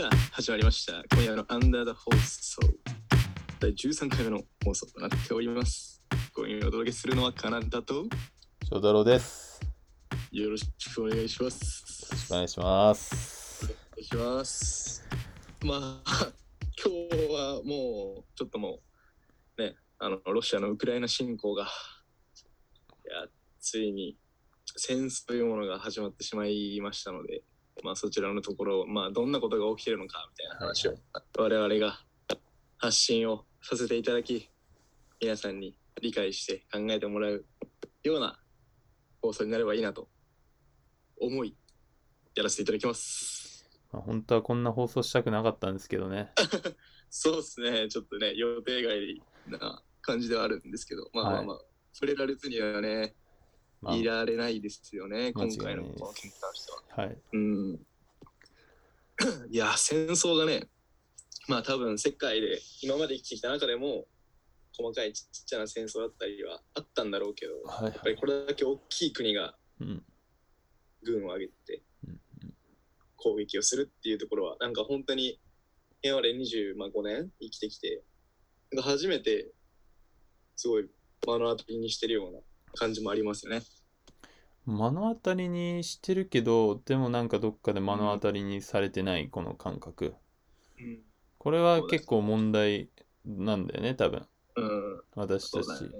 さあ、始まりました。今夜のアンダーダ放送。第13回目の放送となっております。今夜お届けするのはカナダと、翔太郎です。よろしくお願いします。よろしくお願いします。お願いします。まあ、今日はもう、ちょっともう、ね、あの、ロシアのウクライナ侵攻が、いや、ついに戦争というものが始まってしまいましたので、まあ、そちらのところ、まあ、どんなことが起きてるのかみたいな話を、我々が発信をさせていただき、皆さんに理解して考えてもらうような放送になればいいなと思い、やらせていただきます。まあ、本当はこんな放送したくなかったんですけどね。そうですね、ちょっとね、予定外な感じではあるんですけど、まあまあまあ、触れられずにはね、まあいられないですよね、今回のこの件に関しては。はい。うん。いや、戦争がね、まあ多分世界で今まで生きてきた中でも、細かいちっちゃな戦争だったりはあったんだろうけど、やはいはい。っぱりこれだけ大きい国がうん。軍を挙げて攻撃をするっていうところは、なんか本当に今まで25年生きてきて、なんか初めてすごい目の当たりにしてるような感じもありますよね。目の当たりにしてるけど、でもなんかどっかで目の当たりにされてないこの感覚。うん。これは結構問題なんだよね、多分。うん。私たち。ね。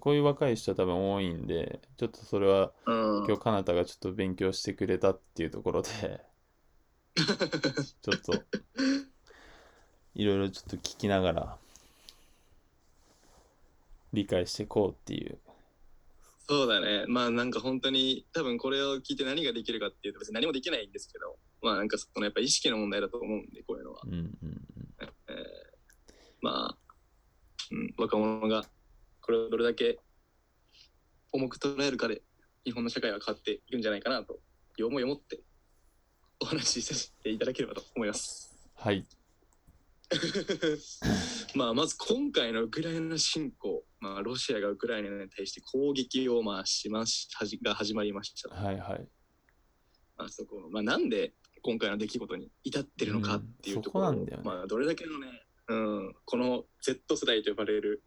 こういう若い人は多分多いんで、ちょっとそれはうん。今日かなたがちょっと勉強してくれたっていうところで、ちょっといろいろちょっと聞きながら理解していこうっていう。そうだね。まあなんか本当に多分これを聞いて何ができるかっていうと別に何もできないんですけど、まあなんかそのやっぱ意識の問題だと思うんで、こういうのは。うんうんうん。えーまあ、うん、若者がこれをどれだけ重く捉えるかで日本の社会は変わっていくんじゃないかなという思いを持ってお話しさせていただければと思います。はい。まあまず今回のウクライナ侵攻、まあ、ロシアがウクライナに対して攻撃をまあしましはじが始まりました。はいはい。まあ、そこまあ、なんで今回の出来事に至ってるのかっていううんところを、そこなんだよねまあ、どれだけのね、うん、この Z 世代と呼ばれる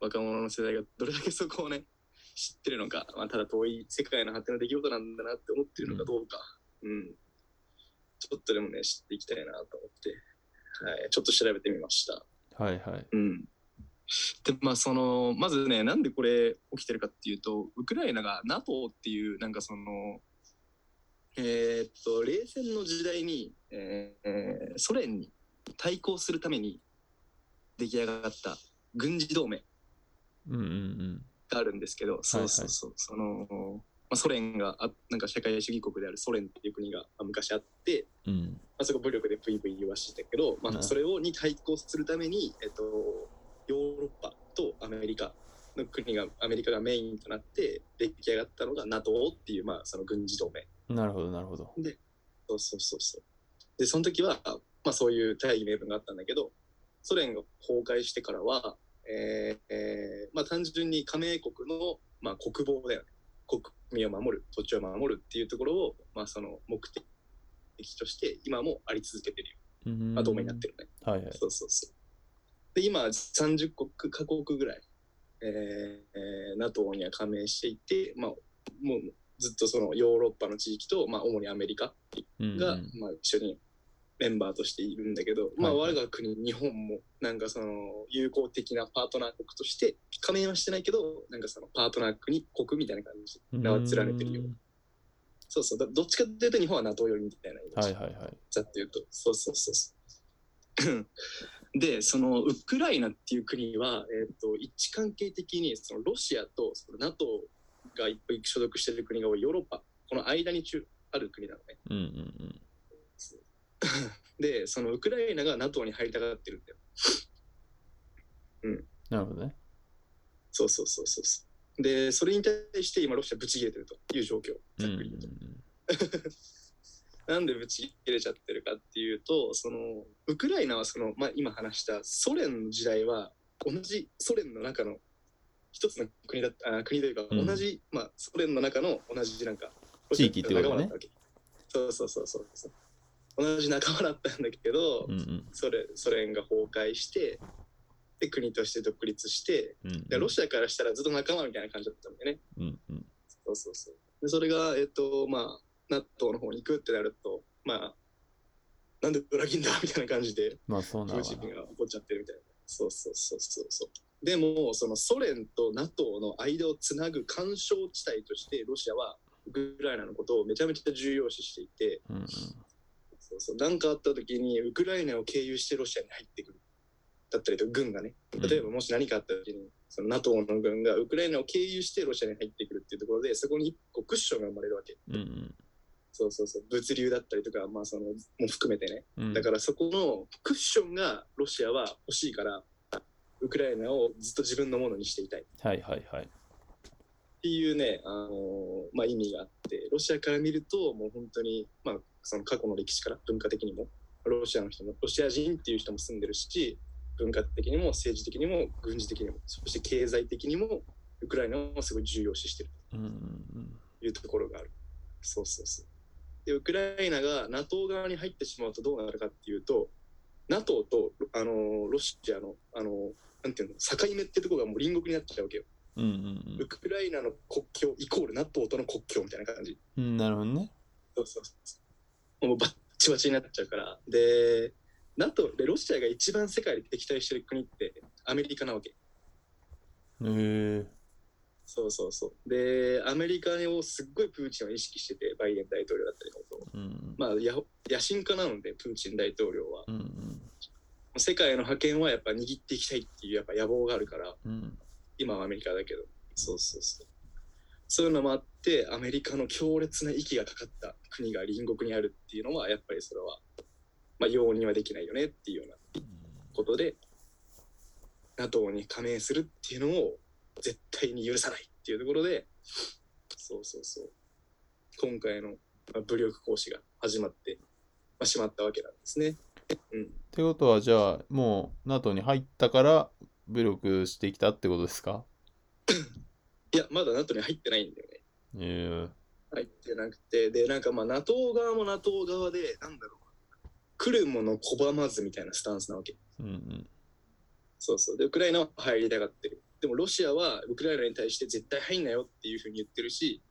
若者の世代がどれだけそこをね知ってるのか、まあ、ただ遠い世界の果ての出来事なんだなって思ってるのかどうか、うんちょっとでもね知っていきたいなと思って、はい、ちょっと調べてみました。はいはい。うんでまあそのまずねなんでこれ起きてるかっていうとウクライナが NATO っていうなんかそのえーっと冷戦の時代に、えーえーソ連に対抗するために出来上がった軍事同盟うんうんうん。があるんですけど、そうそうそうその、まあ、ソ連があなんか社会主義国であるソ連っていう国がまあ昔あって、うん。まあ、そこ武力でブイブイ言わしてたけど、まあ、うんそれをに対抗するために、えっと、ロッパとアメリカの国がアメリカがメインとなって出来上がったのが NATO っていう、まあ、その軍事同盟なるほどなるほど。そうそうそうそうでその時は、まあ、そういう大義名分があったんだけどソ連が崩壊してからは、えーえーまあ、単純に加盟国の、まあ、国防だよね国民を守る土地を守るっていうところを、まあ、その目的として今もあり続けてるようんまあ、同盟になってるね。はいはい。そうそうそう。で、今、30国、カ国ぐらい、えーえー NATO には加盟していて、まあ、もうずっとそのヨーロッパの地域と、まあ、主にアメリカうんうんが、まあ、一緒にメンバーとしているんだけど、まあ、はい我が国、日本も、なんかその、友好的なパートナー国として、加盟はしてないけど、なんかその、パートナー国、国みたいな感じで名は連ねてるよ。そうそう。どどっちかっていうと、日本は NATO 寄りみたいなイメージ。はいはいはい。ざっと言うと。そうそうそうそう。で、そのウクライナっていう国は、えっと位置関係的にそのロシアとその NATO が所属している国が多いヨーロッパ、この間に中ある国なのね。うんうんうん。で、そのウクライナが NATO に入りたがってるんだよ。なるほどね。そうそうそうそうそう。で、それに対して今ロシアブチ切れてるという状況。うんうんざっくり言うと。なんでぶち切れちゃってるかっていうと、その、ウクライナはその、まあ、今話したソ連の時代は、同じソ連の中の一つの国だった、あ国というか、うん。同じ、まあ、ソ連の中の同じなんか、地域ってことね。そうそうそうそうそう。同じ仲間だったんだけど、うんうん。それソ連が崩壊してで国として独立してうん。でロシアからしたらずっと仲間みたいな感じだったんだよね。うんうん。そうそうそう。でそれが、えっとまあ、NATO の方に行くってなるとまあなんで裏切んだみたいな感じでまあそうなプーチンが怒っちゃってるみたいな。そうそうそうそうそう。でも、そのソ連と NATO の間をつなぐ干渉地帯として、ロシアはウクライナのことをめちゃめちゃ重要視していて、うんうんそうそう、なんかあった時にウクライナを経由してロシアに入ってくる。だったりとか、軍がね。例えばもし何かあった時に、その NATO の軍がウクライナを経由してロシアに入ってくるっていうところで、そこに一個クッションが生まれるわけ。うんうんそうそうそう。物流だったりとか、まあその、も含めてね。うんだからそこのクッションがロシアは欲しいから、ウクライナをずっと自分のものにしていたいっはいはいはいていうね、あのーまあ、意味があって、ロシアから見ると、もう本当に、まあ、その過去の歴史から文化的にも、ロシアの人も、ロシア人っていう人も住んでるし、文化的にも政治的にも軍事的にも、そして経済的にも、ウクライナをすごい重要視してるうんうんというところがある。そうそうそう。で、ウクライナが NATO 側に入ってしまうとどうなるかっていうと、NATO と、あの、ロシアの、あの、なんていうの、境目ってところがもう隣国になっちゃうわけよ。うんうんウクライナの国境イコール NATO との国境みたいな感じ。うんうんなるほどねそうそうそう。もうバッチバチになっちゃうから。で、NATO でロシアが一番世界で敵対してる国ってアメリカなわけ。へえそうそうそう。で、アメリカをすっごいプーチンは意識してて、バイデン大統領だったりとを。うんまあ、や野心家なので、プーチン大統領は。うんうん世界の覇権はやっぱ握っていきたいっていうやっぱ野望があるから、うん今はアメリカだけど。そうそうそう。そういうのもあって、アメリカの強烈な息がかかった国が隣国にあるっていうのは、やっぱりそれは、まあ、容認はできないよねっていうようなことで、NATO に加盟するっていうのを絶対に許さないっていうところで、そうそうそう。今回のまあ武力行使が始まって、まあ、しまったわけなんですね。うん。ってことはじゃあもう NATO に入ったから武力してきたってことですか？いや、まだ NATO に入ってないんだよね。え入ってなくて、で、なんかまあ NATO 側も NATO 側で、なんだろう。来るもの拒まずみたいなスタンスなわけ。うんうんそうそう。で、ウクライナは入りたがってる。でもロシアはウクライナに対して絶対入んなよっていうふうに言ってるし、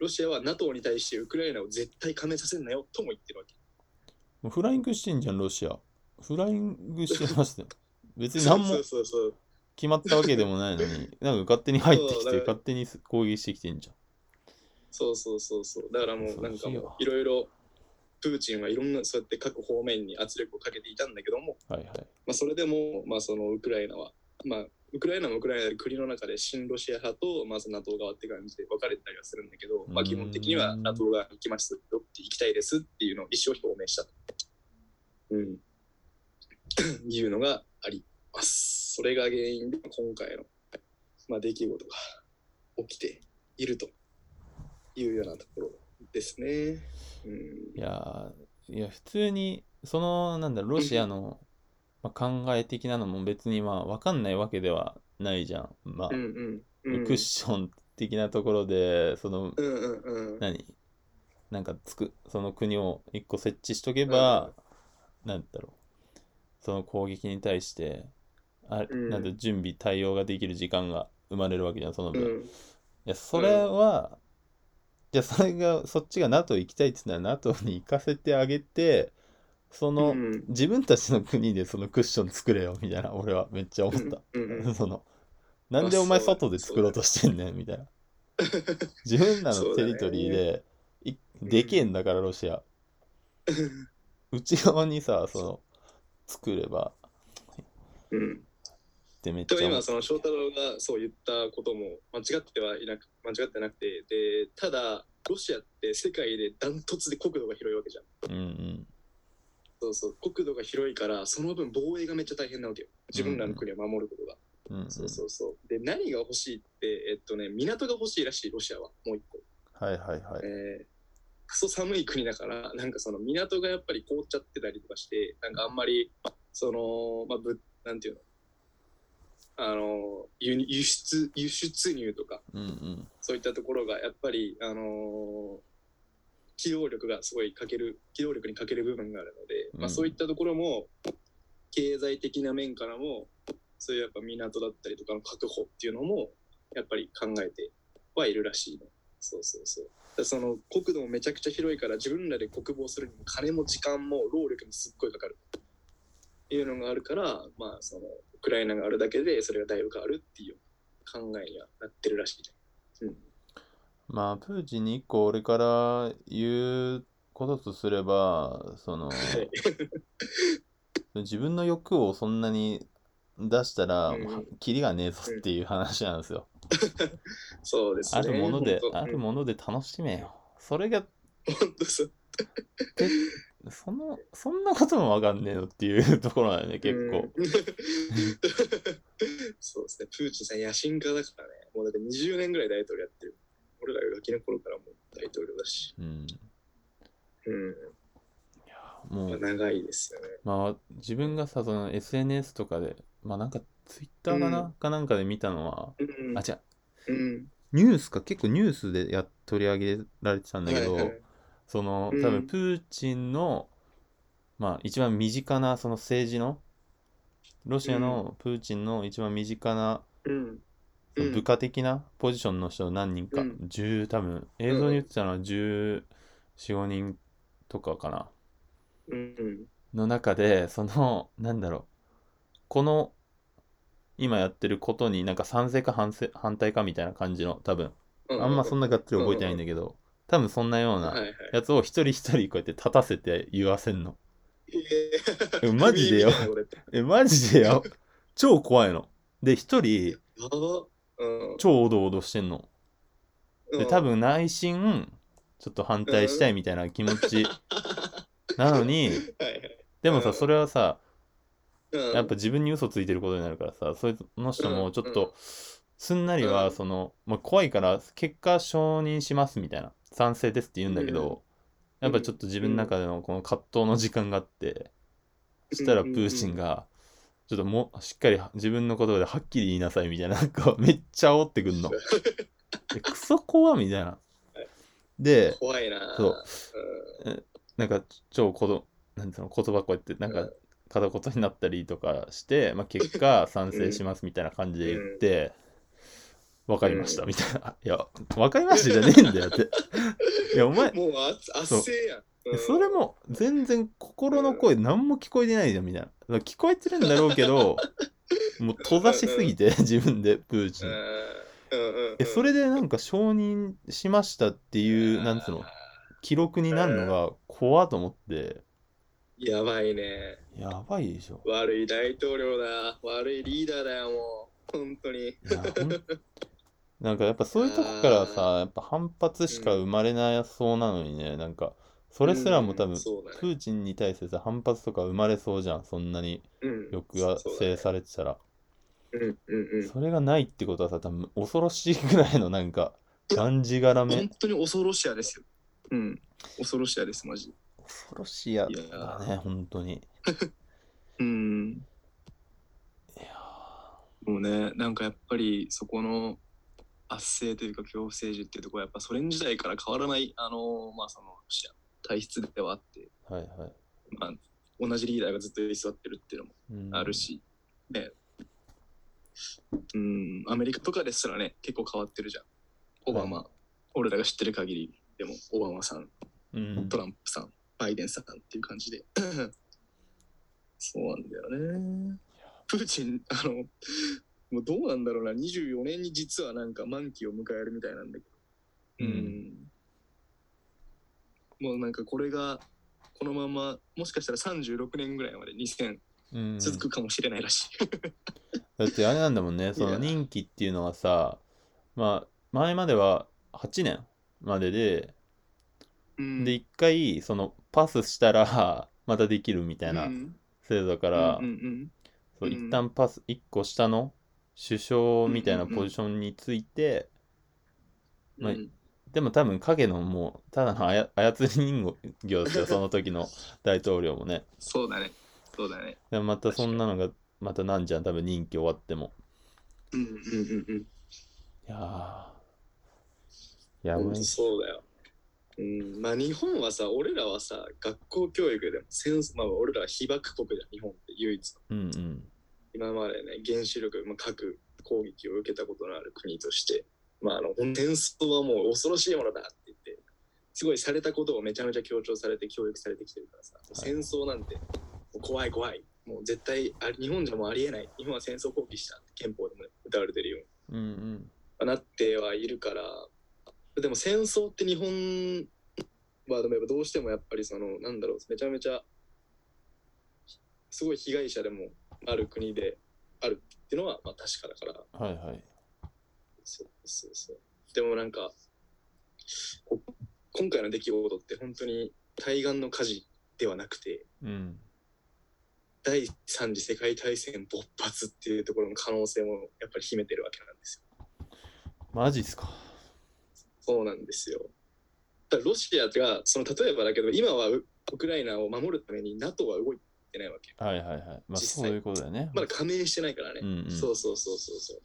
ロシアは NATO に対してウクライナを絶対加盟させんなよとも言ってるわけ。もうフライングしてんじゃんロシア。フライングしてましたよ別に何も。決まったわけでもないのに なんか勝手に入ってきて勝手に攻撃してきてんじそうそうそうそう。だからもうなんかもういろいろ、プーチンはいろんなそうやって各方面に圧力をかけていたんだけども、ゃんはいはい。まあ、それでも、まあ、そのウクライナは、まあ、ウクライナもウクライナで国の中で親ロシア派と、まあ、その NATO 側って感じで分かれてたりはするんだけど、まあ、基本的にはうん NATO 側に行きますよって行きたいですっていうのを意思を表明したと。うん。いうのがあります。それが原因で今回の、まあ、出来事が起きているというようなところですね。うんい。やーいや普通にそのなんだロシアの、まあ、考え的なのも別にまあ分かんないわけではないじゃん。まあ、うんうん。うん。クッション的なところでそのうんうんうん。何？なんかつくその国を一個設置しとけば、なんだろう。その攻撃に対してあ、うん。なんだ準備対応ができる時間が生まれるわけじゃんその分、いうん。やそれは、じゃあそれがそっちが NATO 行きたいって言ったら NATO に行かせてあげてその、うん。自分たちの国でそのクッション作れよみたいな俺はめっちゃ思った、うんうん そのなんでお前外で作ろうとしてんねんみたいな。自分らのテリトリーで、いでけえんだからロシア。内側にさその作ればうん。ってめっとちゃ今その翔太郎がそう言ったことも間違ってはいなく間違ってなくてでただロシアって世界でダントツで国土が広いわけじゃん。うんうんそうそう国土が広いからその分防衛がめっちゃ大変なわけよ。自分らの国を守ることが、うんうん。そうそうそう。で何が欲しいってえっとね港が欲しいらしいロシアは。もう一個。はいはいはい。えークソ寒い国だからなんかその港がやっぱり凍っちゃってたりとかしてなんかあんまりそのまあぶなんていうの？あの輸輸出輸出入とか。うんうん。そういったところがやっぱりあのー機動力がすごいかける機動力に欠ける部分があるので、まあ、うんそういったところも経済的な面からもそういうやっぱ港だったりとかの確保っていうのもやっぱり考えてはいるらしいね。そうそうそう。その国土もめちゃくちゃ広いから自分らで国防するにも金も時間も労力もすっごいかかる。っていうのがあるから、まあそのウクライナがあるだけでそれがだいぶ変わるっていう考えにはなってるらしいね。うん。まあ、プーチンに一個俺から言うこととすれば、その、はい。自分の欲をそんなに出したら、うんまあキリがねえぞっていう話なんですよ。そうですね。あるもので、あるもので楽しめよ。それが、本当そその、そんなこともわかんねえのっていうところだよね、結構。う んそうですね。プーチンさん野心家だからね。もうだって20年ぐらい大統領やってる。俺らがガキの頃からもう大統領だし。うん。うん。もう、まあ長いですよね。まあ、自分がさ、その SNS とかで、まあなんか、ツイッターかな、うんかなんかで見たのは、うん。あ、違う、うん。ニュースか、結構ニュースでや取り上げられてたんだけど、はいはいそのうん多分プーチンの、まあ一番身近なその政治のロシアのプーチンの一番身近な部下的なポジションの人何人か、うん。10多分映像に言ってたのは1415人とかかな。うん。の中でそのなんだろう。この今やってることになんか賛成か反省反対かみたいな感じの多分。うあんまそんながっつり覚えてないんだけど。多分そんなような。やつを一人一人こうやって立たせて言わせんの。ええマジでよ。え、マジでや、超怖いの。で、一人。うん。超おどおどしてんの。で、うん。多。分内心、ちょっと反対したいみたいな気持ち。なのに、はいはい。でもさ、うん。それはさ、うん。やっぱ自分に嘘ついてることになるからさ、その人もちょっうん。と、すんなりは、うん。その、まあ、怖いから、結果承認しますみたいな、賛成ですって言うんだけど、やっぱちょっと自分の中でのこの葛藤の時間があって、そしたらプーチンが、ちょっともうしっかり自分の言葉ではっきり言いなさいみたいな、なんかめっちゃ煽ってくんの。でクソ怖みたいな。で、怖いな。そうなんか超子供、なんていうの、言葉こうやって、なんか片言になったりとかして、まあ、結果 賛成しますみたいな感じで言って、わかりましたみたいな。いや、わかりましたじゃねえんだよって。いや、お前うん、もうあ圧政やん。うんそれも全然心の声何も聞こえてないじゃんみたいな。聞こえてるんだろうけど、もう閉ざしすぎて、自分でプーチン。え、それでなんか承認しましたっていう、なんつうの、記録になるのが怖と思って、やばいね。やばいでしょ。悪い大統領だ。悪いリーダーだよ、もう。本当に。なんかやっぱそういうとこからさ、やっぱ反発しか生まれなそうなのにね、なんか、それすらも多分、プーチンに対してさ、反発とか生まれそうじゃん、そんなにうん欲が制されてたら。うんうんうん。それがないってことはさ、多分恐ろしいぐらいのなんか、がんじがらめ本。当に恐ろしやですよ。うん。恐ろしやです、マジ。恐ろしやだね、本当に。うん。もうね、なんかやっぱりそこの圧政というか恐怖政治っていうところはやっぱソ連時代から変わらない、あのまあそのロシア体質ではあって、はいはい。まあ同じリーダーがずっと居座ってるっていうのもうんある。し、ね。うん、アメリカとかですらね、結構変わってるじゃん。オバマ、は俺らが知ってる限りでも、オバマさん、うんトランプさん、バイデンさんっていう感じで。そうなんだよね。プーチン、あの、もうどうなんだろうな、24年に実はなんか満期を迎えるみたいなんだけど。うんもうなんかこれが、このまま、もしかしたら36年ぐらいまで2000うん。続くかもしれないらしい。だってあれなんだもんね、その任期っていうのはさ、まあ、前までは8年までで、うん。で、1回、その、パスしたら、またできるみたいなうん。制度だからうんう、んそううん。一旦パス、1個下の首相みたいなポジションについて、まあうん。うんでも多分影のもう、ただのあや 操り人形ですよ、その時の大統領もね。そうだね。そうだね。でもまたそんなのが、またなんじゃん、多分任期終わっても。うんうんうんうん。いやー、やばいし。そうだよ。うん、まあ日本はさ、俺らはさ、学校教育でも戦争、まあ俺らは被爆国じゃん、日本って唯一の。うんうん。今までね、原子力、まあ、核攻撃を受けたことのある国として、まああの、戦争はもう恐ろしいものだって言って、すごいされたことをめちゃめちゃ強調されて教育されてきてるからさ、い戦争なんて怖い怖い。もう絶対あり、日本じゃもうありえない。日本は戦争放棄したって憲法でも、ね、歌われてるように。うんうん。なってはいるからでも戦争って日本はでもどうしてもやっぱりそのなんだろうめちゃめちゃすごい被害者でもある国であるっていうのはまあ確かだからはいはい。そうそうそうでもなんかこ今回の出来事って本当に対岸の火事ではなくてうん。第三次世界大戦勃発っていうところの可能性もやっぱり秘めてるわけなんですよマジっすか。そうなんですよ。だロシアが、その例えばだけど、今はウウクライナを守るために NATO は動いてないわけ。はいはいはい。まあそういうことだよね。まだ加盟してないからね。うんうんそうそうそうそうそう。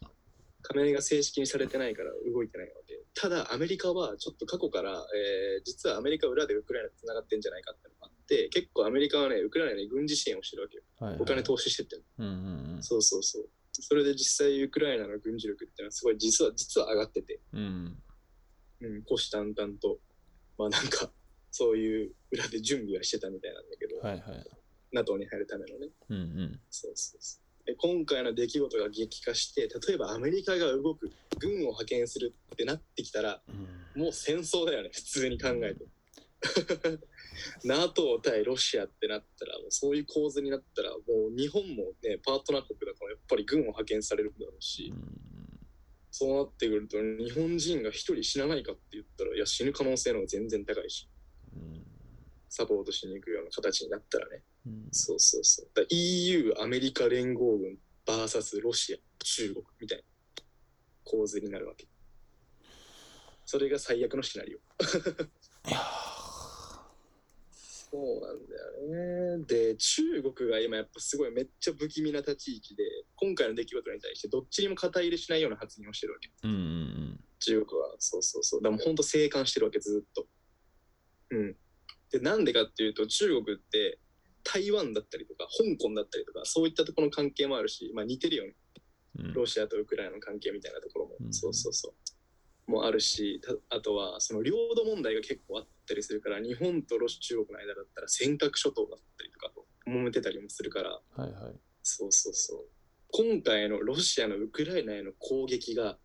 加盟が正式にされてないから動いてないわけ。ただ、アメリカはちょっと過去から、えー実はアメリカ裏でウクライナと繋がってんじゃないかってのがあって、結構アメリカはね、ウクライナに軍事支援をしてるわけよ。はいはいお金投資してってる。うんうんそうそうそう。それで実際ウクライナの軍事力っていうのはすごい実は、実は上がってて。うん。うん。うん、虎視眈々と、まあなんか、そういう裏で準備はしてたみたいなんだけど、はいはい。NATO に入るためのね。うんうん。そうそうそう。で今回の出来事が激化して、例えばアメリカが動く、軍を派遣するってなってきたら、うん。もう戦争だよね、普通に考えて。NATO 対ロシアってなったら、もうそういう構図になったら、もう日本もね、パートナー国だとやっぱり軍を派遣されるだろうし、そうなってくると、日本人が一人死なないかって言ったら、いや、死ぬ可能性の方が全然高いし、うんサポートしに行くような形になったらね。うんそうそうそう。だ EU、アメリカ連合軍 VS ロシア、中国みたいな構図になるわけ。それが最悪のシナリオ。いやそうなんだよね。で、中国が今やっぱすごいめっちゃ不気味な立ち位置で、今回の出来事に対してどっちにも肩入れしないような発言をしてるわけ。ーうんうん中国は。そうそうそう。だからもう本当静観してるわけ、ずっと。うん。で、なんでかっていうと、中国って台湾だったりとか、香港だったりとか、そういったところの関係もあるし、まあ似てるよね。うんロシアとウクライナの関係みたいなところも、うんそうそうそう。もあるし、たあとはその領土問題が結構あったりするから、日本とロシ中国の間だったら尖閣諸島だったりとかと揉めてたりもするから、はいはいそうそうそう。今回のロシアのウクライナへの攻撃が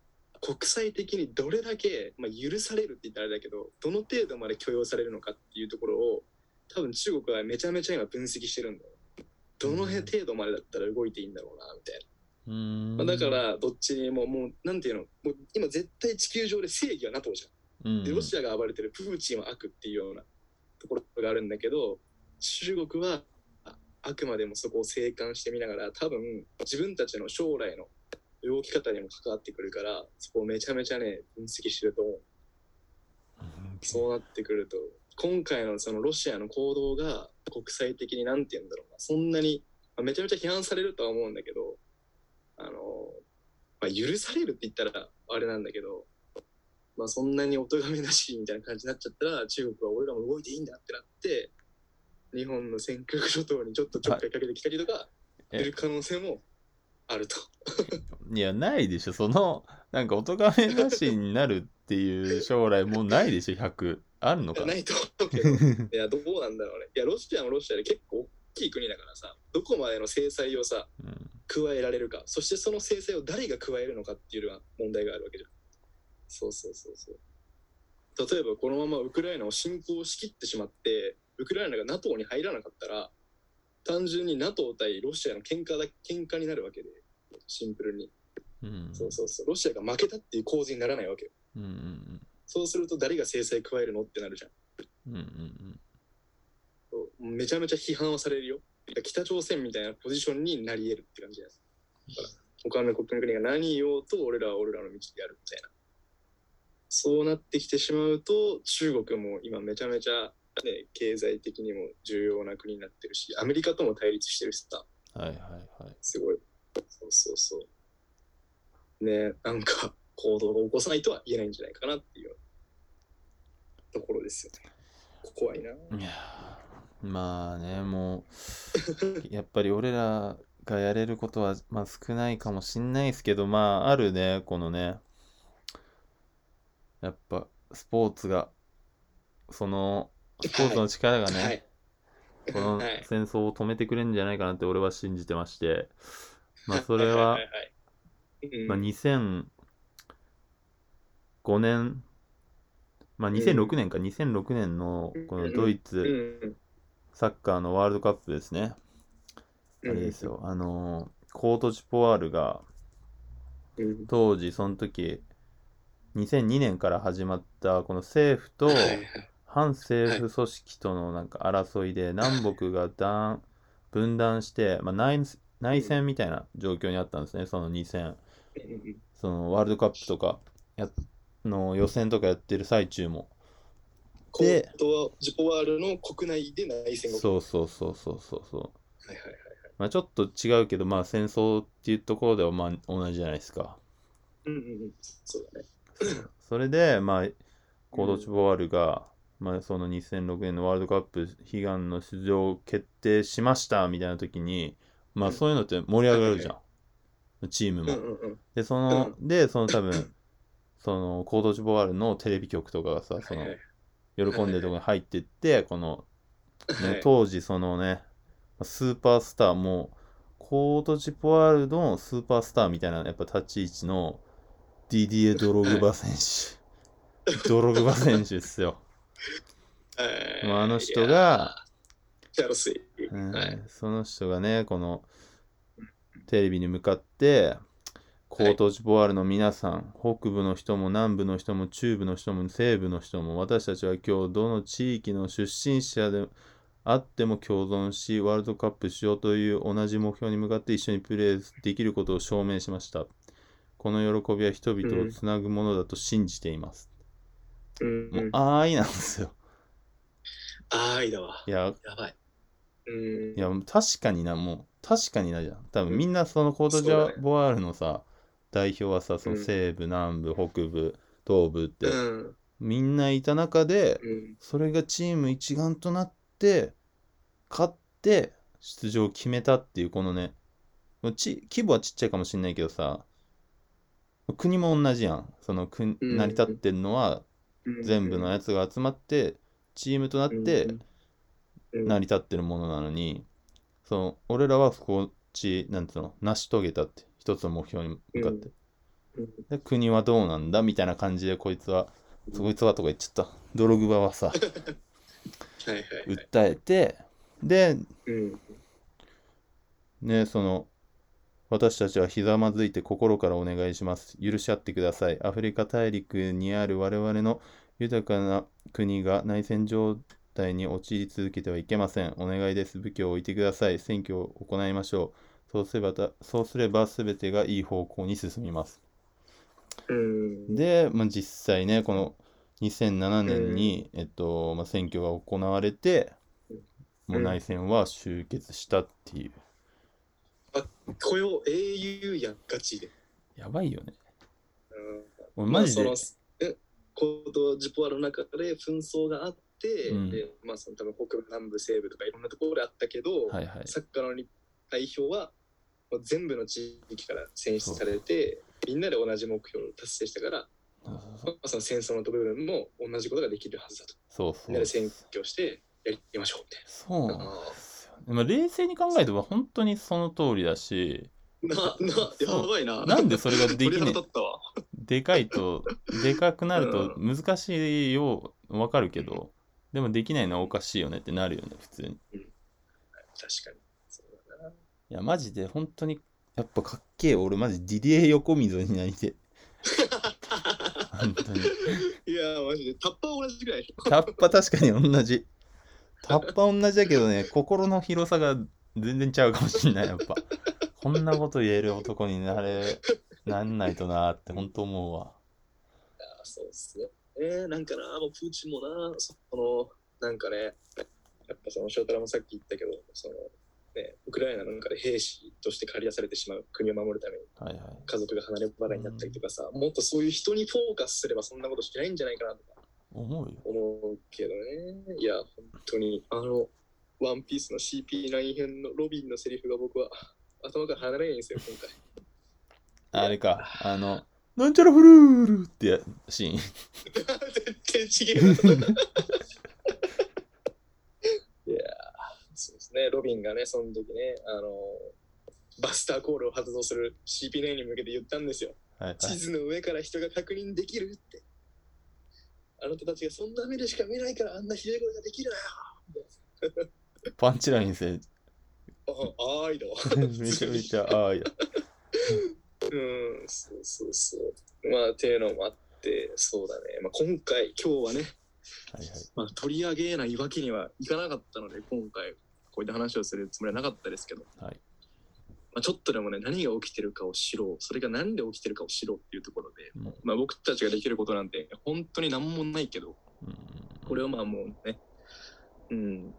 国際的にどれだけ、まあ、許されるって言ったらあれだけど、どの程度まで許容されるのかっていうところを、多分中国はめちゃめちゃ今分析してるんだよ。どの辺程度までだったら動いていいんだろうな、みたいな。まあ、だから、どっちにも、もう、なんていうの、もう今絶対地球上で正義は NATO じゃん。うんで、ロシアが暴れてるプーチンは悪っていうようなところがあるんだけど、中国はああくまでもそこを静観してみながら、多分自分たちの将来の動き方にも関わってくるから、そこをめちゃめちゃね、分析してると思う。そうなってくると、今回のそのロシアの行動が国際的になんて言うんだろうな、そんなに、まあめちゃめちゃ批判されるとは思うんだけど、あの、まあ、許されるって言ったらあれなんだけど、まあそんなにお咎めなしみたいな感じになっちゃったら、中国は俺らも動いていいんだってなって、日本の尖閣諸島にちょっとちょっかいかけてきたりとか、え出る可能性もあると。いやないでしょそのなんかお咎めなしになるっていう将来もうないでしょ100あるのかないと思うけど、いや、どうなんだろうね。いや、ロシアもロシアで結構大きい国だからさ、どこまでの制裁をさ、うん加えられるか、そしてその制裁を誰が加えるのかっていうのは問題があるわけじゃん。そうそうそうそう。例えばこのままウクライナを侵攻しきってしまって、ウクライナが NATO に入らなかったら、単純に NATO 対ロシアの喧嘩だ喧嘩になるわけで、シンプルに。うんそうそうそう。ロシアが負けたっていう構図にならないわけよ。うんうんそうすると誰が制裁加えるのってなるじゃん。うんうんうんそうめちゃめちゃ批判はされるよ。北朝鮮みたいなポジションになり得るって感じです。だから他の国の国が何言おうと俺らは俺らの道でやるみたいな。そうなってきてしまうと中国も今めちゃめちゃ、ね、経済的にも重要な国になってるしアメリカとも対立してるしさ。はいはいはい。すごい。そうそうそう。ねなんか行動を起こさないとは言えないんじゃないかなっていう。ところですよね。怖いな。いやー。まあねもう やっぱり俺らがやれることは、まあ、少ないかもしんないですけどまああるねこのね。やっぱスポーツがそのスポーツの力がね、はい。このはい戦争を止めてくれるんじゃないかなって俺は信じてまして。まあそれは、まあ、2005年まあ2006年か、2006年のこのドイツ、うん。サッカーのワールドカップですね。あうん。れですよ。あのーコートジポワールがうん。当時その時2002年から始まったこの政府と反政府組織とのなんか争いで南北が断分断して、まあ、内内戦みたいな状況にあったんですね、その2000うんそのワールドカップとかやの予選とかやってる最中も。コでジポワールの国内で内戦がそうそうそうそうそうそう。るはいはいはい。まあちょっと違うけどまあ戦争っていうところではまあ同じじゃないですか。うんうんうん。そうだね。それでまあコードチボワールが、まあその2006年のワールドカップ悲願の出場を決定しましたみたいな時にまあそういうのって盛り上がるじゃん、チームうんも、うんうん。でその、でその多分そのコードチボワールのテレビ局とかがさその喜んでるところに入ってってこのね、はい。当時そのねスーパースターもコートジポワールのスーパースターみたいなやっぱ立ち位置のディディエ・ドログバ選手。ドログバ選手ですよ、はいまああの人が。うんはい。その人がねこのテレビに向かってコートジポワールの皆さん、北部の人も南部の人も中部の人も西部の人も私たちは今日どの地域の出身者であっても共存しワールドカップしようという同じ目標に向かって一緒にプレーできることを証明しました。この喜びは人々をつなぐものだと信じています、うんもう愛なんですよあーいだわ。いややばい。うん。いや確かになもう確かになじゃん多分みんなそのコートジそうだねボワールのさ、代表はさそのうん西部南部北部東部って、うん。みんないた中でうん。それがチーム一丸となって勝って出場を決めたっていうこのねち規模はちっちゃいかもしんないけどさ国も同じやんその国うん成り立ってんのは全部のやつが集まってチームとなってうん。成り立ってるものなのにその俺らはこっちなんつうの成し遂げたって一つの目標に向かって、うん。で国はどうなんだみたいな感じでこいつはこいつはとか言っちゃった。ドログバはさ。訴えてでうん。ねその私たちはひざまずいて心からお願いします。許し合ってください。アフリカ大陸にある我々の豊かな国が内戦状態に陥り続けてはいけません。お願いです。武器を置いてください。選挙を行いましょう。そうすればたそうすれば全てがいい方向に進みます。うん。で、まあ、実際ねこの2007年に、えっとまあ、選挙が行われてもう内戦は終結したっていう雇用英雄やん、ガチで。やばいよね。うん。俺マジで、まあそのえコートジポワの中で紛争があって、うん。でまあその多分北部南部西部とかいろんなところであったけど、はいはい。サッカーの代表はもう全部の地域から選出されてみんなで同じ目標を達成したから、そうまあ、その戦争の部分も同じことができるはずだと。そうそう。みんなで選挙してやりましょうみたいそうなまあ、冷静に考えれば本当にその通りだしな。な、な、やばいな。なんでそれができ鳥ね肌立ったわ。でかいとでかくなると難しいよわかるけどでもできないのはおかしいよねってなるよね普通にい確かに。そうだな。やマジで本当にやっぱかっけえ俺マジディディエ横溝になりてえ 本当にいや、マジで。タッパー同じぐらい。タッパ確かに同じタッパ同じだけどね心の広さが全然ちゃうかもしんないやっぱ。こんなこと言える男になれなんないとなーって本当思うわ。あそうっすね。えー、なんかな、もうプーチンもな、その、なんかね、やっぱその翔太郎もさっき言ったけど、その、ね、ウクライナなんかで兵士として駆り出されてしまう国を守るためにはいはい。家族が離れ離れになったりとかさ、もっとそういう人にフォーカスすればそんなことしないんじゃないかなとか思うよ思うけどね。いや、本当に、あの、ワンピースの CP9 編のロビンのセリフが僕は頭から離れないんですよ、今回。あれか、あの、なんちゃらフルールってやシーン。全然違う。いやー、そうですね、ロビンがね、その時ね、あのバスターコールを発動する CP9 に向けて言ったんですよ。はいはい地図の上から人が確認できるって。あなたたちがそんな目でしか見ないからあんなひどいことができるなよ。パンチラインせああーいだわ。めちゃめちゃああいや。うん、そうそうそう。まあ、っていうのもあって、そうだね。まあ、今回、今日はね、はいはい。まあ、取り上げないわけにはいかなかったので、今回、こういった話をするつもりはなかったですけど、はいまあ、ちょっとでもね、何が起きてるかを知ろう、それが何で起きてるかを知ろうっていうところで、もまあ、僕たちができることなんて、本当に何もないけど、う、うん、これをまあもうね、うん、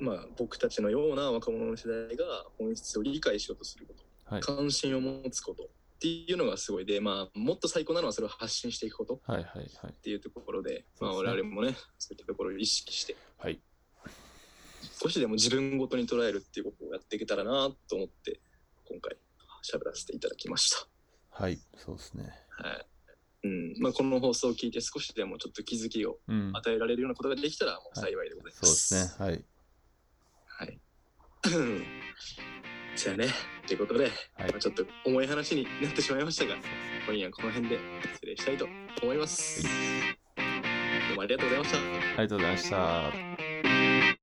まあ、僕たちのような若者の世代が本質を理解しようとすること、はい。関心を持つことっていうのがすごいで、まあ、もっと最高なのはそれを発信していくことはいはいはい。っていうところで、まあ、そうですね。我々もね、そういったところを意識して、はい。少しでも自分ごとに捉えるっていうことをやっていけたらなと思って、今回、喋らせていただきました。はい、そうですね。はい。うん。まあ、この放送を聞いて少しでもちょっと気づきをうん。与えられるようなことができたら、もう幸いでございます。そうですね。はい。はい。じゃあね、ということで、はいまあ、ちょっと重い話になってしまいましたが、今夜はこの辺で失礼したいと思います。どうもありがとうございました。ありがとうございました。